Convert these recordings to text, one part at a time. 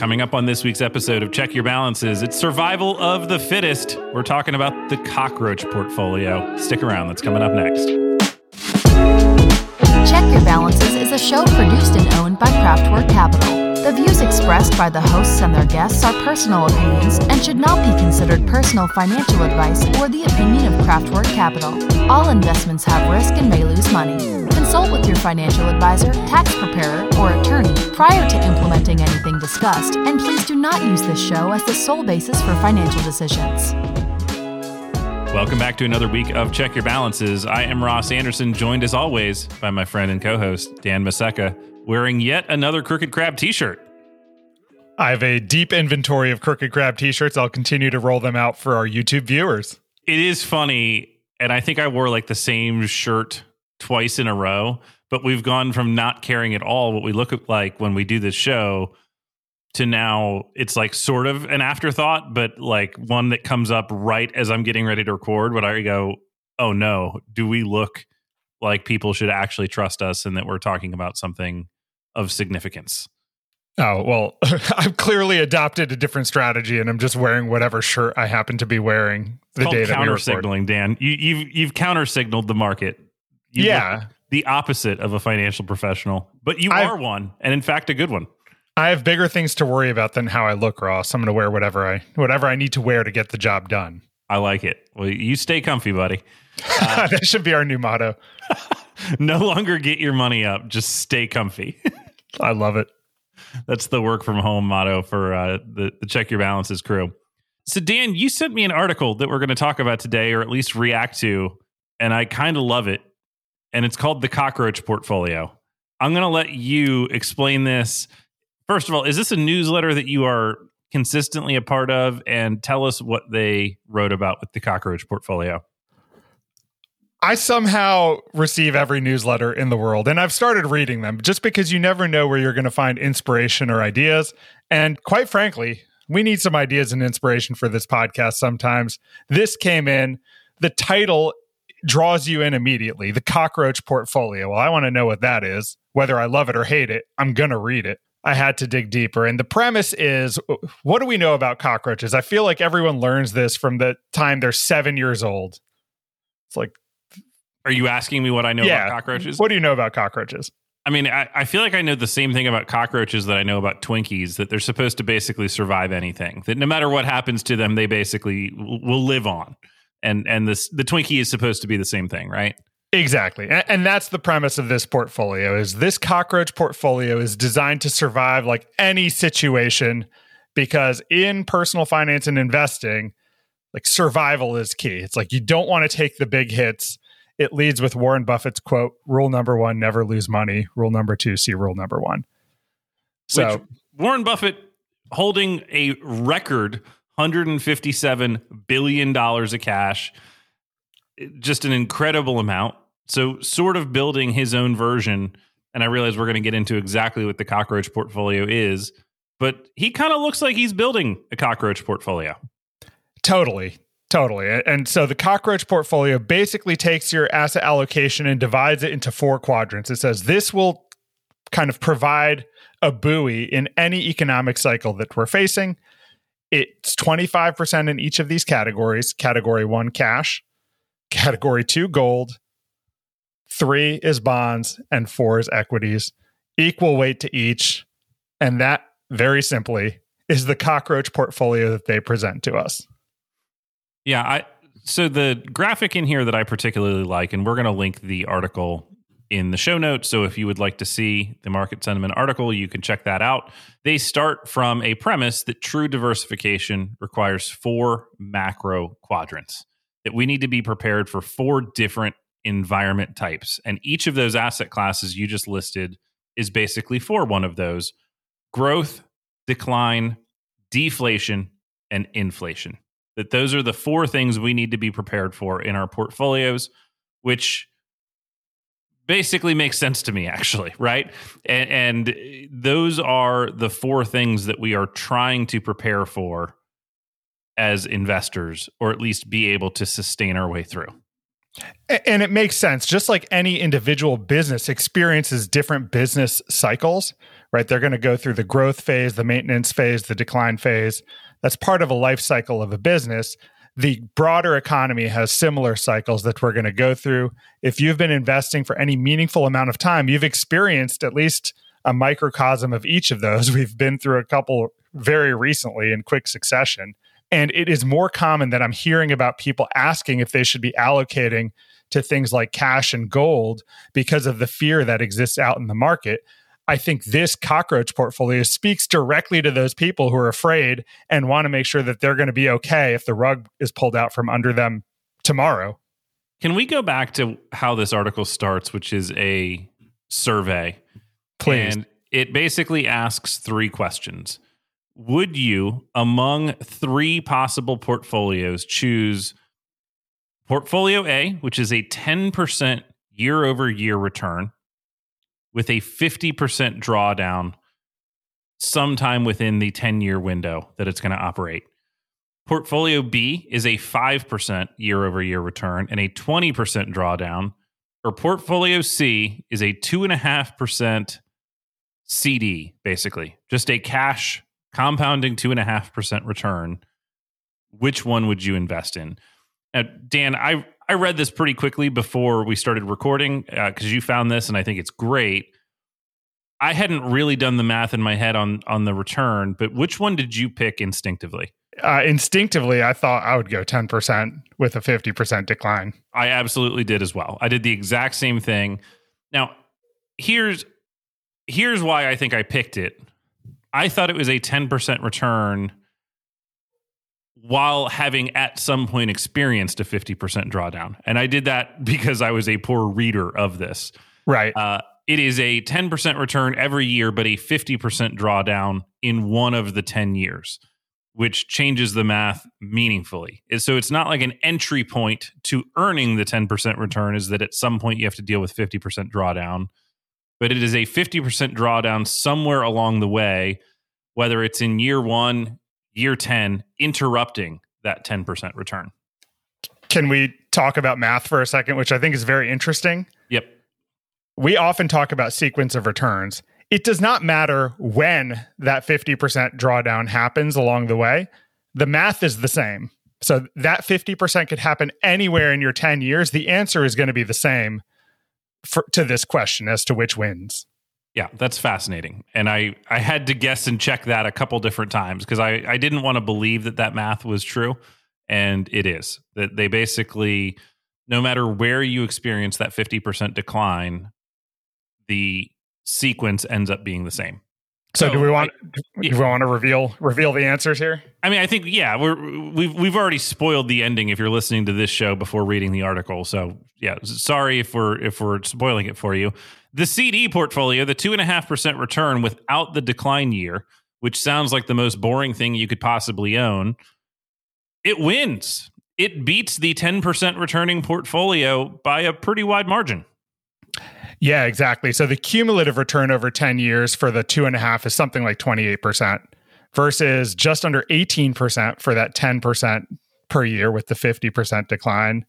Coming up on this week's episode of Check Your Balances, it's survival of the fittest. We're talking about the cockroach portfolio. Stick around, that's coming up next. Check Your Balances is a show produced and owned by Craftwork Capital. The views expressed by the hosts and their guests are personal opinions and should not be considered personal financial advice or the opinion of Craftwork Capital. All investments have risk and may lose money. Consult with your financial advisor, tax preparer, or attorney prior to implementing anything discussed, and please do not use this show as the sole basis for financial decisions. Welcome back to another week of Check Your Balances. I am Ross Anderson, joined as always by my friend and co host, Dan Maseka wearing yet another Crooked Crab t shirt. I have a deep inventory of Crooked Crab t shirts. I'll continue to roll them out for our YouTube viewers. It is funny. And I think I wore like the same shirt twice in a row, but we've gone from not caring at all what we look like when we do this show to now it's like sort of an afterthought, but like one that comes up right as I'm getting ready to record. But I go, oh no, do we look like people should actually trust us and that we're talking about something of significance. Oh, well, I've clearly adopted a different strategy and I'm just wearing whatever shirt I happen to be wearing the day that counter signaling, Dan. You, have you've, you've counter signaled the market. You yeah. The opposite of a financial professional, but you I've, are one, and in fact, a good one. I have bigger things to worry about than how I look, Ross. I'm going to wear whatever I whatever I need to wear to get the job done. I like it. Well, you stay comfy, buddy. Uh, that should be our new motto. no longer get your money up, just stay comfy. I love it. That's the work from home motto for uh, the, the Check Your Balances crew. So, Dan, you sent me an article that we're going to talk about today, or at least react to, and I kind of love it. And it's called the Cockroach Portfolio. I'm going to let you explain this. First of all, is this a newsletter that you are consistently a part of? And tell us what they wrote about with the Cockroach Portfolio. I somehow receive every newsletter in the world and I've started reading them just because you never know where you're going to find inspiration or ideas. And quite frankly, we need some ideas and inspiration for this podcast sometimes. This came in, the title draws you in immediately the cockroach portfolio. Well, I want to know what that is. Whether I love it or hate it, I'm going to read it. I had to dig deeper. And the premise is uh, what do we know about cockroaches? I feel like everyone learns this from the time they're seven years old. It's like are you asking me what I know yeah. about cockroaches? What do you know about cockroaches? I mean, I, I, feel like I know the same thing about cockroaches that I know about Twinkies, that they're supposed to basically survive anything. That no matter what happens to them, they basically will live on. And and this the Twinkie is supposed to be the same thing, right? Exactly. And, and that's the premise of this portfolio is this cockroach portfolio is designed to survive like any situation because in personal finance and investing, like survival is key. It's like you don't want to take the big hits it leads with Warren Buffett's quote Rule number one, never lose money. Rule number two, see rule number one. So, Which Warren Buffett holding a record $157 billion of cash, just an incredible amount. So, sort of building his own version. And I realize we're going to get into exactly what the cockroach portfolio is, but he kind of looks like he's building a cockroach portfolio. Totally. Totally. And so the cockroach portfolio basically takes your asset allocation and divides it into four quadrants. It says this will kind of provide a buoy in any economic cycle that we're facing. It's 25% in each of these categories. Category one, cash. Category two, gold. Three is bonds, and four is equities. Equal weight to each. And that, very simply, is the cockroach portfolio that they present to us. Yeah, I so the graphic in here that I particularly like, and we're going to link the article in the show notes. So if you would like to see the market sentiment article, you can check that out. They start from a premise that true diversification requires four macro quadrants, that we need to be prepared for four different environment types. And each of those asset classes you just listed is basically for one of those growth, decline, deflation, and inflation that those are the four things we need to be prepared for in our portfolios, which basically makes sense to me actually right and, and, those are the four things that we are trying to prepare for as investors or at least be able to sustain our way through And it makes sense. Just like any individual business experiences different business cycles, right? They're going to go through the growth phase, the maintenance phase, the decline phase. That's part of a life cycle of a business. The broader economy has similar cycles that we're going to go through. If you've been investing for any meaningful amount of time, you've experienced at least a microcosm of each of those. We've been through a couple very recently in quick succession. And it is more common that I'm hearing about people asking if they should be allocating to things like cash and gold because of the fear that exists out in the market. I think this cockroach portfolio speaks directly to those people who are afraid and want to make sure that they're going to be okay if the rug is pulled out from under them tomorrow. Can we go back to how this article starts, which is a survey? Please. And it basically asks three questions. Would you, among three possible portfolios, choose portfolio A, which is a 10% year over year return with a 50% drawdown sometime within the 10 year window that it's going to operate? Portfolio B is a 5% year over year return and a 20% drawdown. Or portfolio C is a 2.5% CD, basically, just a cash compounding 2.5% return. Which one would you invest in? Now, Dan, I, I read this pretty quickly before we started recording because uh, you found this and I think it's great. I hadn't really done the math in my head on on the return, but which one did you pick instinctively? uh, instinctively, I thought I would go 10% with a 50% decline. I absolutely did as well. I did the exact same thing. Now, here's here's why I think I picked it. I thought it was a 10% return while having at some point experienced a 50% drawdown. And I did that because I was a poor reader of this. Right. Uh, it is a 10% return every year, but a 50% drawdown in one of the 10 years which changes the math meaningfully. So it's not like an entry point to earning the 10% return is that at some point you have to deal with 50% drawdown, but it is a 50% drawdown somewhere along the way, whether it's in year one, year 10, interrupting that 10% return. Can we talk about math for a second, which I think is very interesting? Yep. We often talk about sequence of returns it does not matter when that 50% drawdown happens along the way. The math is the same. So that 50% could happen anywhere in your 10 years. The answer is going to be the same for, to this question as to which wins. Yeah, that's fascinating. And I, I had to guess and check that a couple different times because I, I didn't want to believe that that math was true. And it is. That they basically, no matter where you experience that 50% decline, the sequence ends up being the same. So, so do we want I, do we want to reveal reveal the answers here? I mean, I think yeah, we're we've we've already spoiled the ending if you're listening to this show before reading the article. So yeah, sorry if we're if we're spoiling it for you. The CD portfolio, the two and a half percent return without the decline year, which sounds like the most boring thing you could possibly own, it wins. It beats the ten percent returning portfolio by a pretty wide margin. Yeah, exactly. So the cumulative return over 10 years for the two and a half is something like 28% versus just under 18% for that 10% per year with the 50% decline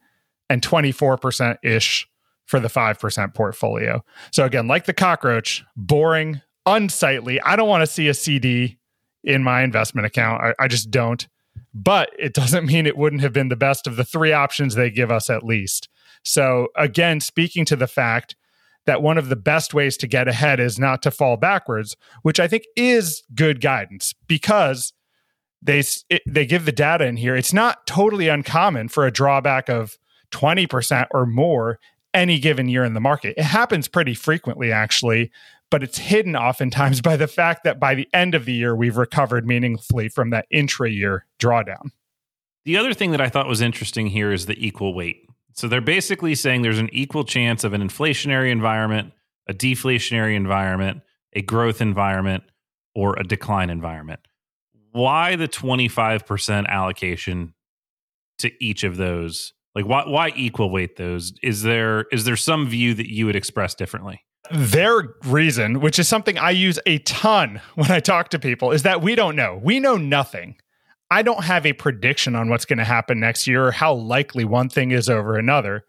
and 24% ish for the 5% portfolio. So again, like the cockroach, boring, unsightly. I don't want to see a CD in my investment account. I, I just don't. But it doesn't mean it wouldn't have been the best of the three options they give us at least. So again, speaking to the fact that one of the best ways to get ahead is not to fall backwards, which I think is good guidance because they it, they give the data in here. It's not totally uncommon for a drawback of 20% or more any given year in the market. It happens pretty frequently actually, but it's hidden oftentimes by the fact that by the end of the year we've recovered meaningfully from that intra-year drawdown. The other thing that I thought was interesting here is the equal weight. So they're basically saying there's an equal chance of an inflationary environment, a deflationary environment, a growth environment, or a decline environment. Why the 25% allocation to each of those? Like why why equal weight those? Is there is there some view that you would express differently? Their reason, which is something I use a ton when I talk to people, is that we don't know. We know nothing. I don't have a prediction on what's going to happen next year or how likely one thing is over another.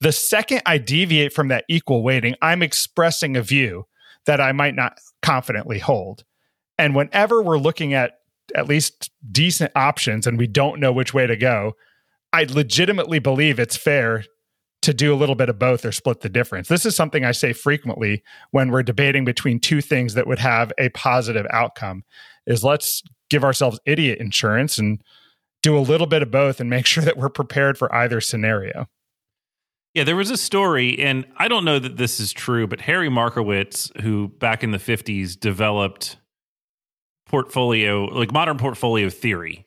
The second I deviate from that equal weighting, I'm expressing a view that I might not confidently hold. And whenever we're looking at at least decent options and we don't know which way to go, I legitimately believe it's fair to do a little bit of both or split the difference. This is something I say frequently when we're debating between two things that would have a positive outcome is let's give ourselves idiot insurance and do a little bit of both and make sure that we're prepared for either scenario. Yeah, there was a story, and I don't know that this is true, but Harry Markowitz, who back in the 50s developed portfolio, like modern portfolio theory,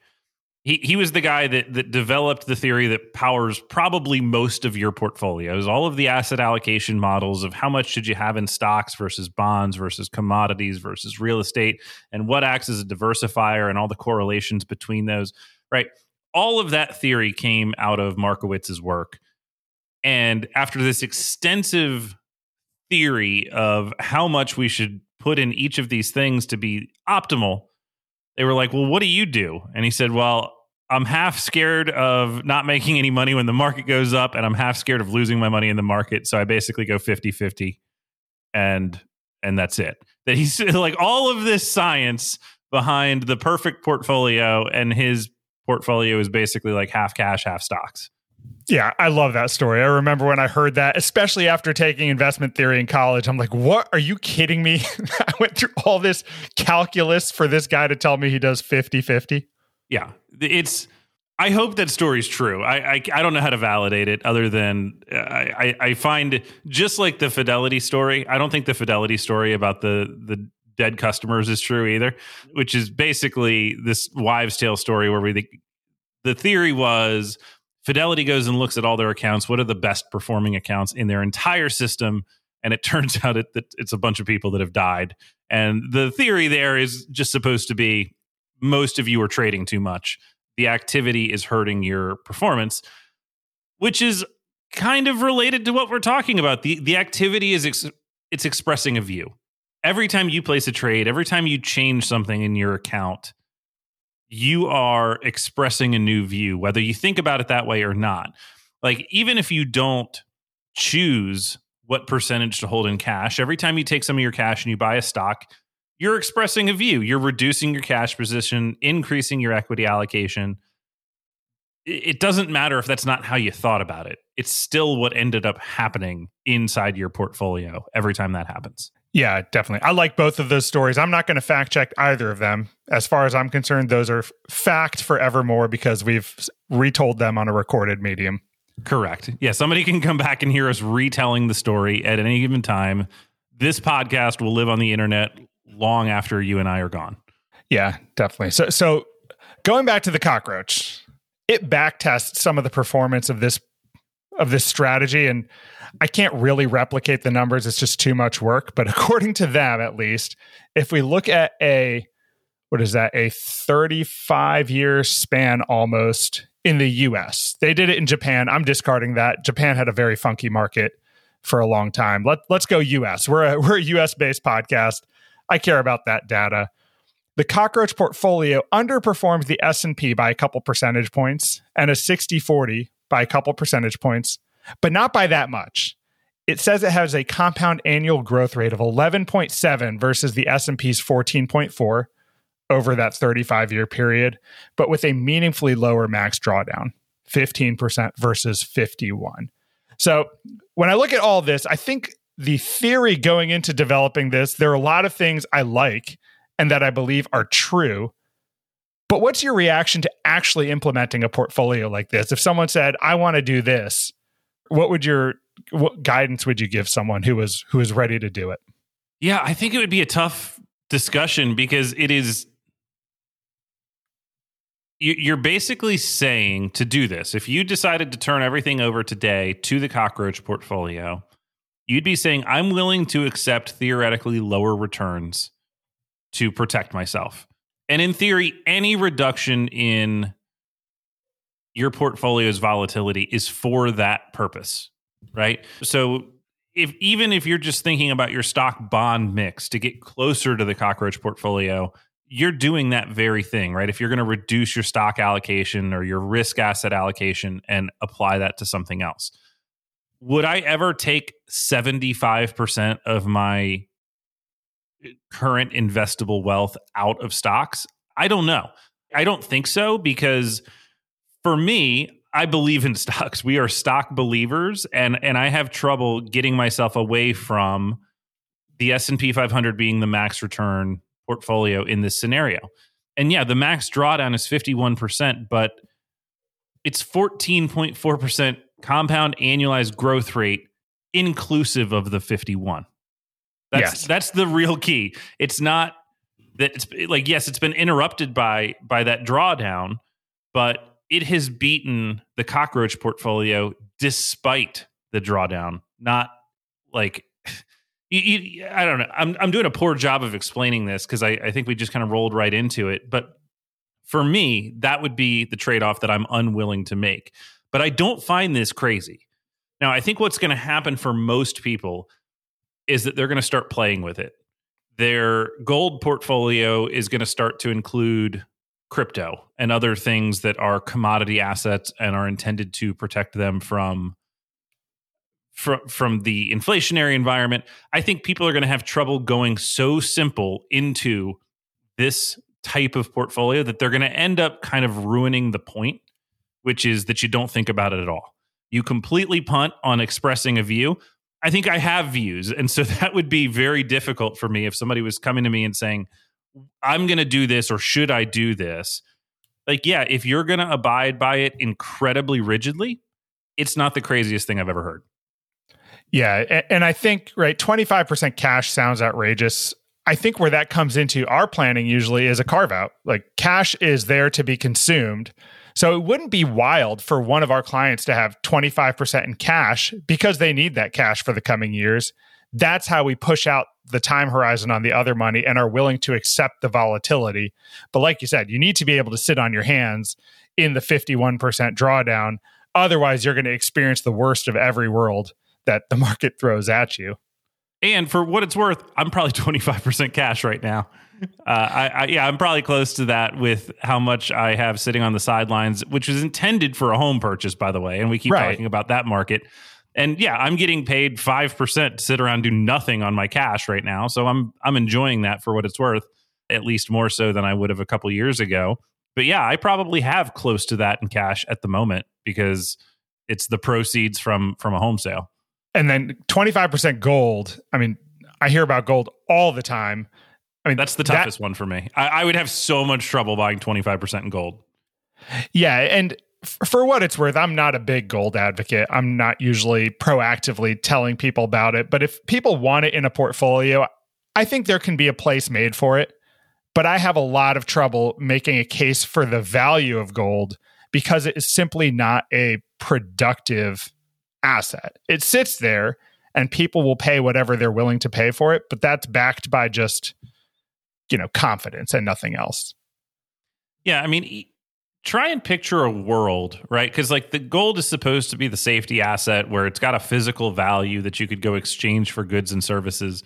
he he was the guy that that developed the theory that powers probably most of your portfolios all of the asset allocation models of how much should you have in stocks versus bonds versus commodities versus real estate and what acts as a diversifier and all the correlations between those right all of that theory came out of markowitz's work and after this extensive theory of how much we should put in each of these things to be optimal they were like, Well, what do you do? And he said, Well, I'm half scared of not making any money when the market goes up, and I'm half scared of losing my money in the market. So I basically go 50 50 and and that's it. That he's like all of this science behind the perfect portfolio, and his portfolio is basically like half cash, half stocks. Yeah, I love that story. I remember when I heard that, especially after taking investment theory in college. I'm like, what? Are you kidding me? I went through all this calculus for this guy to tell me he does 50 50. Yeah, it's. I hope that story's true. I, I, I don't know how to validate it other than uh, I I find just like the fidelity story. I don't think the fidelity story about the the dead customers is true either, which is basically this wives' tale story where we the, the theory was Fidelity goes and looks at all their accounts. What are the best performing accounts in their entire system? And it turns out it, that it's a bunch of people that have died. And the theory there is just supposed to be most of you are trading too much. The activity is hurting your performance, which is kind of related to what we're talking about. The the activity is ex- it's expressing a view. Every time you place a trade, every time you change something in your account, you are expressing a new view, whether you think about it that way or not. Like even if you don't choose what percentage to hold in cash, every time you take some of your cash and you buy a stock, you're expressing a view. You're reducing your cash position, increasing your equity allocation. It doesn't matter if that's not how you thought about it. It's still what ended up happening inside your portfolio every time that happens. Yeah, definitely. I like both of those stories. I'm not going to fact check either of them. As far as I'm concerned, those are fact forevermore because we've retold them on a recorded medium. Correct. Yeah, somebody can come back and hear us retelling the story at any given time. This podcast will live on the internet long after you and I are gone. Yeah, definitely. So so going back to the cockroach, it backtests some of the performance of this of this strategy and I can't really replicate the numbers. It's just too much work. But according to them, at least, if we look at a what is that, a 35 year span almost in the US. They did it in Japan. I'm discarding that. Japan had a very funky market for a long time. Let, let's go US. We're a, we're a US based podcast. I care about that data. The cockroach portfolio underperforms the S&P by a couple percentage points and a 60/40 by a couple percentage points, but not by that much. It says it has a compound annual growth rate of 11.7 versus the S&P's 14.4 over that 35 year period, but with a meaningfully lower max drawdown, 15% versus 51. So, when I look at all this, I think the theory going into developing this, there are a lot of things I like and that I believe are true. But what's your reaction to actually implementing a portfolio like this? If someone said, "I want to do this," what would your what guidance would you give someone who was who is ready to do it? Yeah, I think it would be a tough discussion because it is you're basically saying to do this if you decided to turn everything over today to the cockroach portfolio you'd be saying, I'm willing to accept theoretically lower returns to protect myself. And in theory, any reduction in your portfolio's volatility is for that purpose, right? So if even if you're just thinking about your stock bond mix to get closer to the cockroach portfolio, you're doing that very thing, right? If you're going to reduce your stock allocation or your risk asset allocation and apply that to something else would I ever take 75% of my uh, current investable wealth out of stocks? I don't know. I don't think so because for me, I believe in stocks. We are stock believers and and I have trouble getting myself away from the S&P 500 being the max return portfolio in this scenario. And yeah, the max drawdown is 51%, but it's 14.4% compound annualized growth rate inclusive of the 51. That's yes. that's the real key. It's not that it's like yes, it's been interrupted by by that drawdown, but it has beaten the cockroach portfolio despite the drawdown. Not like you, you, I don't know. I'm I'm doing a poor job of explaining this because I, I think we just kind of rolled right into it. But for me, that would be the trade off that I'm unwilling to make. But I don't find this crazy. Now, I think what's going to happen for most people is that they're going to start playing with it. Their gold portfolio is going to start to include crypto and other things that are commodity assets and are intended to protect them from from from the inflationary environment. I think people are going to have trouble going so simple into this type of portfolio that they're going to end up kind of ruining the point, which is that you don't think about it at all. You completely punt on expressing a view. I think I have views. And so that would be very difficult for me if somebody was coming to me and saying, I'm going to do this or should I do this? Like, yeah, if you're going to abide by it incredibly rigidly, it's not the craziest thing I've ever heard. Yeah. And I think, right, 25% cash sounds outrageous. I think where that comes into our planning usually is a carve out. Like, cash is there to be consumed. So it wouldn't be wild for one of our clients to have 25% in cash because they need that cash for the coming years. That's how we push out the time horizon on the other money and are willing to accept the volatility. But like you said, you need to be able to sit on your hands in the 51% drawdown. Otherwise, you're going to experience the worst of every world that the market throws at you. And for what it's worth, I'm probably 25% cash right now. Uh, I, I, yeah, I'm probably close to that with how much I have sitting on the sidelines, which was intended for a home purchase, by the way. And we keep right. talking about that market. And yeah, I'm getting paid five percent to sit around do nothing on my cash right now, so I'm I'm enjoying that for what it's worth, at least more so than I would have a couple years ago. But yeah, I probably have close to that in cash at the moment because it's the proceeds from from a home sale. And then 25% gold. I mean, I hear about gold all the time. I mean, that's the toughest that, one for me. I, I, would have so much trouble buying 25% in gold. Yeah. And f- for what it's worth, I'm not a big gold advocate. I'm not usually proactively telling people about it. But if people want it in a portfolio, I think there can be a place made for it. But I have a lot of trouble making a case for the value of gold because it is simply not a productive asset. It sits there and people will pay whatever they're willing to pay for it, but that's backed by just, you know, confidence and nothing else. Yeah. I mean, try and picture a world, right? Because like the gold is supposed to be the safety asset where it's got a physical value that you could go exchange for goods and services.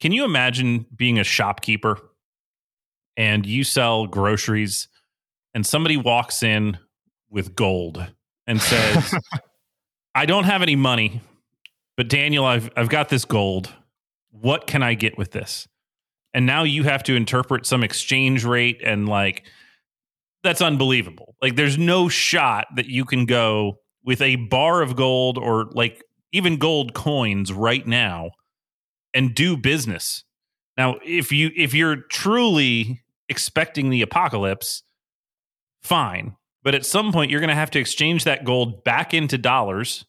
Can you imagine being a shopkeeper and you sell groceries and somebody walks in with gold and says, I don't have any money, but Daniel, I've I've got this gold. What can I get with this? And now you have to interpret some exchange rate and like that's unbelievable. Like there's no shot that you can go with a bar of gold or like even gold coins right now and do business. Now, if you if you're truly expecting the apocalypse, fine. But at some point, you're going to have to exchange that gold back into dollars,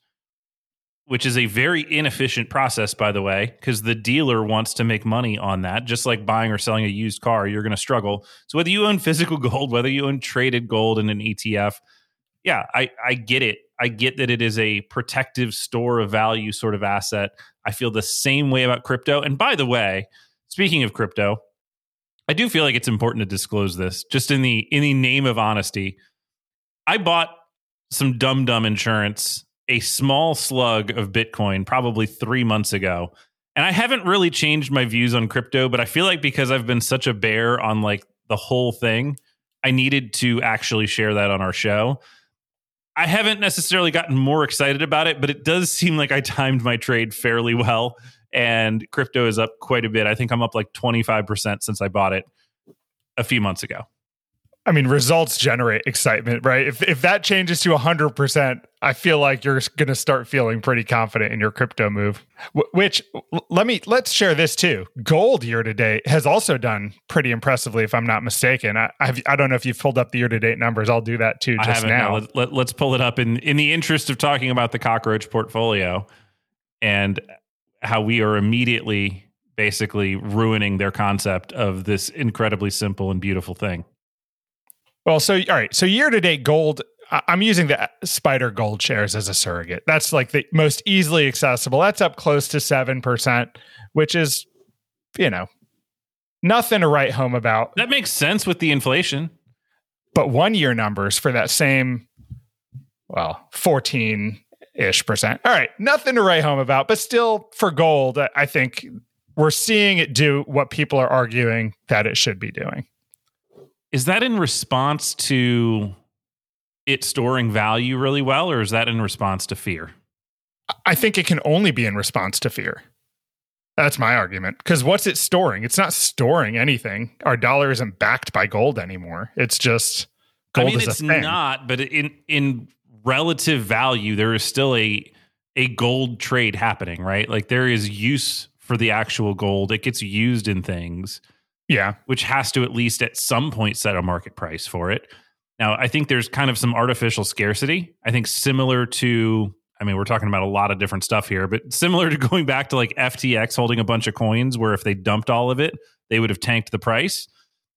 which is a very inefficient process, by the way, because the dealer wants to make money on that. Just like buying or selling a used car, you're going to struggle. So whether you own physical gold, whether you own traded gold in an ETF, yeah, I, I get it. I get that it is a protective store of value sort of asset. I feel the same way about crypto. And by the way, speaking of crypto, I do feel like it's important to disclose this just in the in the name of honesty. I bought some dumb dumb insurance, a small slug of Bitcoin probably three months ago. And I haven't really changed my views on crypto, but I feel like because I've been such a bear on like the whole thing, I needed to actually share that on our show. I haven't necessarily gotten more excited about it, but it does seem like I timed my trade fairly well. And crypto is up quite a bit. I think I'm up like 25% since I bought it a few months ago. I mean, results generate excitement, right? If if that changes to 100%, I feel like you're going to start feeling pretty confident in your crypto move. which let me let's share this too. Gold year to date has also done pretty impressively if I'm not mistaken. I I've, I do not know if you've pulled up the year to date numbers. I'll do that too just now. Let, let, let's pull it up in in the interest of talking about the cockroach portfolio and how we are immediately basically ruining their concept of this incredibly simple and beautiful thing. Well, so all right, so year to date gold. I'm using the SPDR Gold shares as a surrogate. That's like the most easily accessible. That's up close to seven percent, which is, you know, nothing to write home about. That makes sense with the inflation. But one year numbers for that same, well, 14 ish percent. All right, nothing to write home about, but still for gold, I think we're seeing it do what people are arguing that it should be doing. Is that in response to it storing value really well, or is that in response to fear? I think it can only be in response to fear. That's my argument. Because what's it storing? It's not storing anything. Our dollar isn't backed by gold anymore. It's just gold I mean, is it's a thing. not, but in in relative value, there is still a a gold trade happening, right? Like there is use for the actual gold. It gets used in things. Yeah. Which has to at least at some point set a market price for it. Now, I think there's kind of some artificial scarcity. I think similar to, I mean, we're talking about a lot of different stuff here, but similar to going back to like FTX holding a bunch of coins where if they dumped all of it, they would have tanked the price.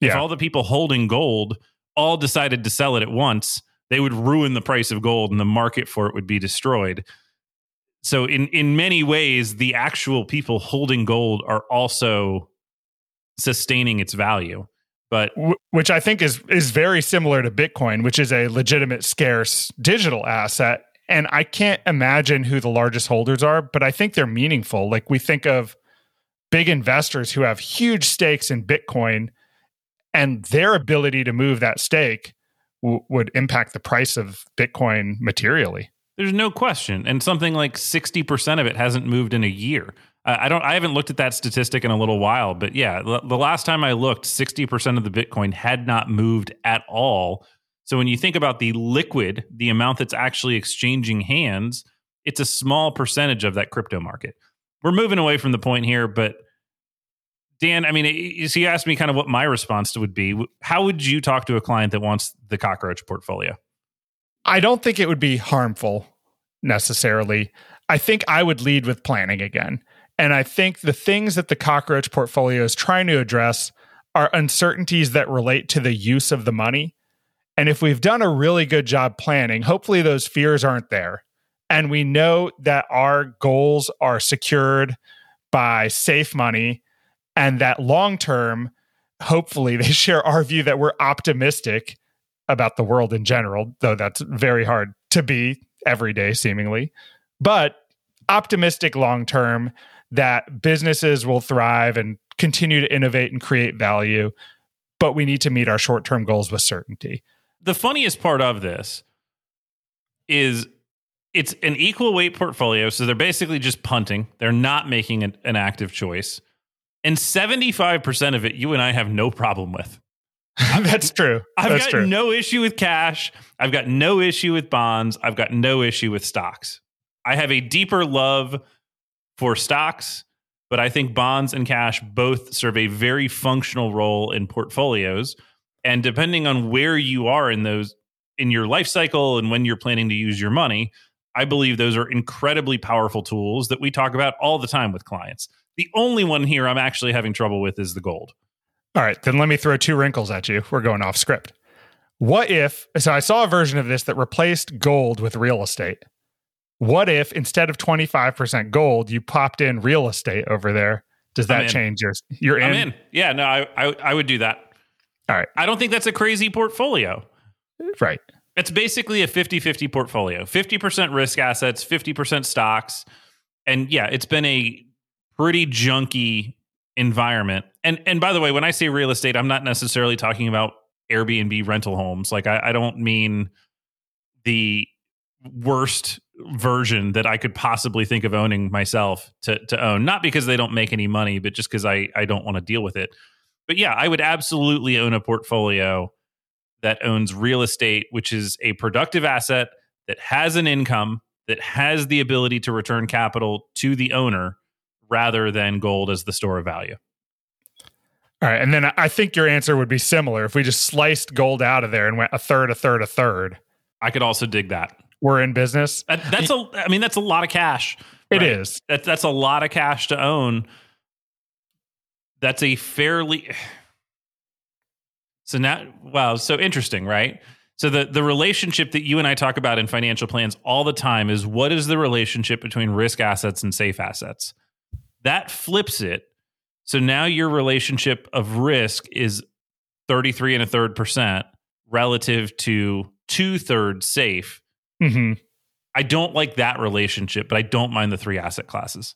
Yeah. If all the people holding gold all decided to sell it at once, they would ruin the price of gold and the market for it would be destroyed. So in in many ways the actual people holding gold are also sustaining its value but which I think is is very similar to Bitcoin, which is a legitimate scarce digital asset. And I can't imagine who the largest holders are, but I think they're meaningful. Like we think of big investors who have huge stakes in Bitcoin, and their ability to move that stake w- would impact the price of Bitcoin materially. There's no question, and something like sixty percent of it hasn't moved in a year. I don't. I haven't looked at that statistic in a little while, but yeah, the last time I looked, sixty percent of the Bitcoin had not moved at all. So when you think about the liquid, the amount that's actually exchanging hands, it's a small percentage of that crypto market. We're moving away from the point here, but Dan, I mean, you see, you asked me kind of what my response would be. How would you talk to a client that wants the cockroach portfolio? I don't think it would be harmful necessarily. I think I would lead with planning again. And I think the things that the cockroach portfolio is trying to address are uncertainties that relate to the use of the money. And if we've done a really good job planning, hopefully those fears aren't there. And we know that our goals are secured by safe money and that long term, hopefully they share our view that we're optimistic about the world in general, though that's very hard to be every day, seemingly. But optimistic long term that businesses will thrive and continue to innovate and create value, but we need to meet our short term goals with certainty. The funniest part of this is it's an equal weight portfolio. So they're basically just punting, they're not making an, an active choice. And 75% of it, you and I have no problem with. That's true. I've That's got true. no issue with cash. I've got no issue with bonds. I've got no issue with stocks. I have a deeper love for stocks, but I think bonds and cash both serve a very functional role in portfolios. And depending on where you are in those in your life cycle and when you're planning to use your money, I believe those are incredibly powerful tools that we talk about all the time with clients. The only one here I'm actually having trouble with is the gold. All right, then let me throw two wrinkles at you. We're going off script. What if, so I saw a version of this that replaced gold with real estate. What if instead of 25% gold, you popped in real estate over there? Does that change your You're in? I'm in. Yeah, no, I, I, I would do that. All right. I don't think that's a crazy portfolio. Right. It's basically a 50 50 portfolio 50% risk assets, 50% stocks. And yeah, it's been a pretty junky environment. And and by the way, when I say real estate, I'm not necessarily talking about Airbnb rental homes. Like I, I don't mean the worst version that I could possibly think of owning myself to to own. Not because they don't make any money, but just because I I don't want to deal with it. But yeah, I would absolutely own a portfolio that owns real estate, which is a productive asset that has an income that has the ability to return capital to the owner rather than gold as the store of value. All right. And then I think your answer would be similar if we just sliced gold out of there and went a third, a third, a third. I could also dig that. We're in business. That, that's a, I mean, that's a lot of cash. It right? is. That, that's a lot of cash to own. That's a fairly. So now, wow, so interesting, right? So the the relationship that you and I talk about in financial plans all the time is what is the relationship between risk assets and safe assets? That flips it. So now your relationship of risk is 33 and a third percent relative to two thirds safe. Mm-hmm. I don't like that relationship, but I don't mind the three asset classes.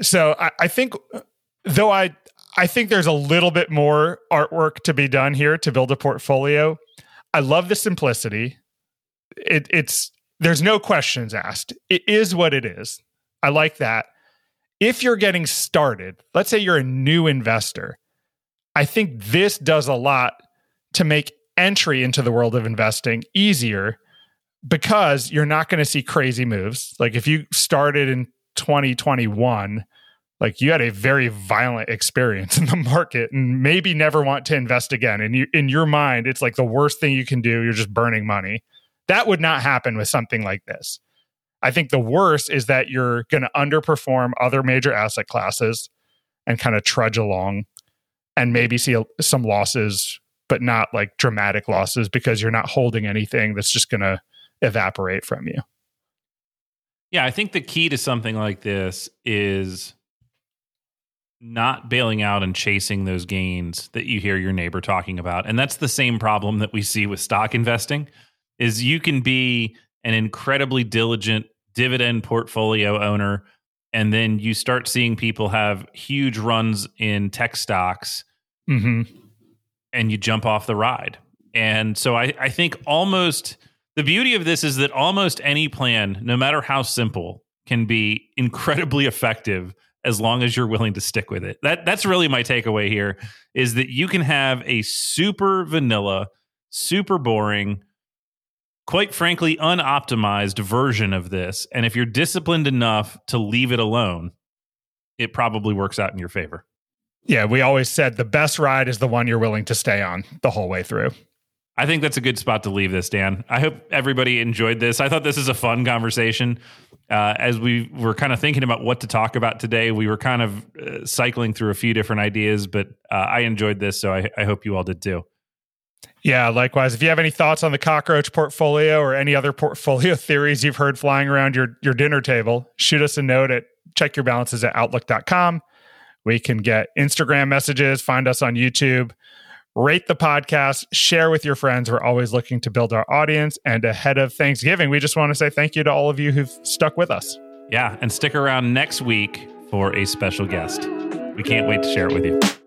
So I, I think, though I I think there's a little bit more artwork to be done here to build a portfolio. I love the simplicity. It, it's there's no questions asked. It is what it is. I like that. If you're getting started, let's say you're a new investor, I think this does a lot to make entry into the world of investing easier because you're not going to see crazy moves. Like if you started in 2021 like you had a very violent experience in the market and maybe never want to invest again. And you in your mind it's like the worst thing you can do you're just burning money. That would not happen with something like this. I think the worst is that you're going to underperform other major asset classes and kind of trudge along and maybe see some losses but not like dramatic losses because you're not holding anything that's just going to evaporate from you yeah i think the key to something like this is not bailing out and chasing those gains that you hear your neighbor talking about. And that's the same problem that we see with stock investing is you can be an incredibly diligent dividend portfolio owner and then you start seeing people have huge runs in tech stocks mm-hmm. and you jump off the ride. And so I, I think almost the beauty of this is that almost any plan, no matter how simple, can be incredibly effective as long as you're willing to stick with it. That that's really my takeaway here is that you can have a super vanilla, super boring, quite frankly unoptimized version of this and if you're disciplined enough to leave it alone, it probably works out in your favor. Yeah, we always said the best ride is the one you're willing to stay on the whole way through. I think that's a good spot to leave this, Dan. I hope everybody enjoyed this. I thought this is a fun conversation uh, as we were kind of thinking about what to talk about today, we were kind of uh, cycling through a few different ideas, but uh, I enjoyed this, so I, I, hope you all did too. Yeah, likewise. If you have any thoughts on the cockroach portfolio or any other portfolio theories you've heard flying around your, your dinner table, shoot us a note at checkyourbalances at outlook.com. We can get Instagram messages, find us on YouTube rate the podcast, share with your friends. We're always looking to build our audience. And ahead of Thanksgiving, we just want to say thank you to all of you who've stuck with us. Yeah. And stick around next week for a special guest. We can't wait to share it with you.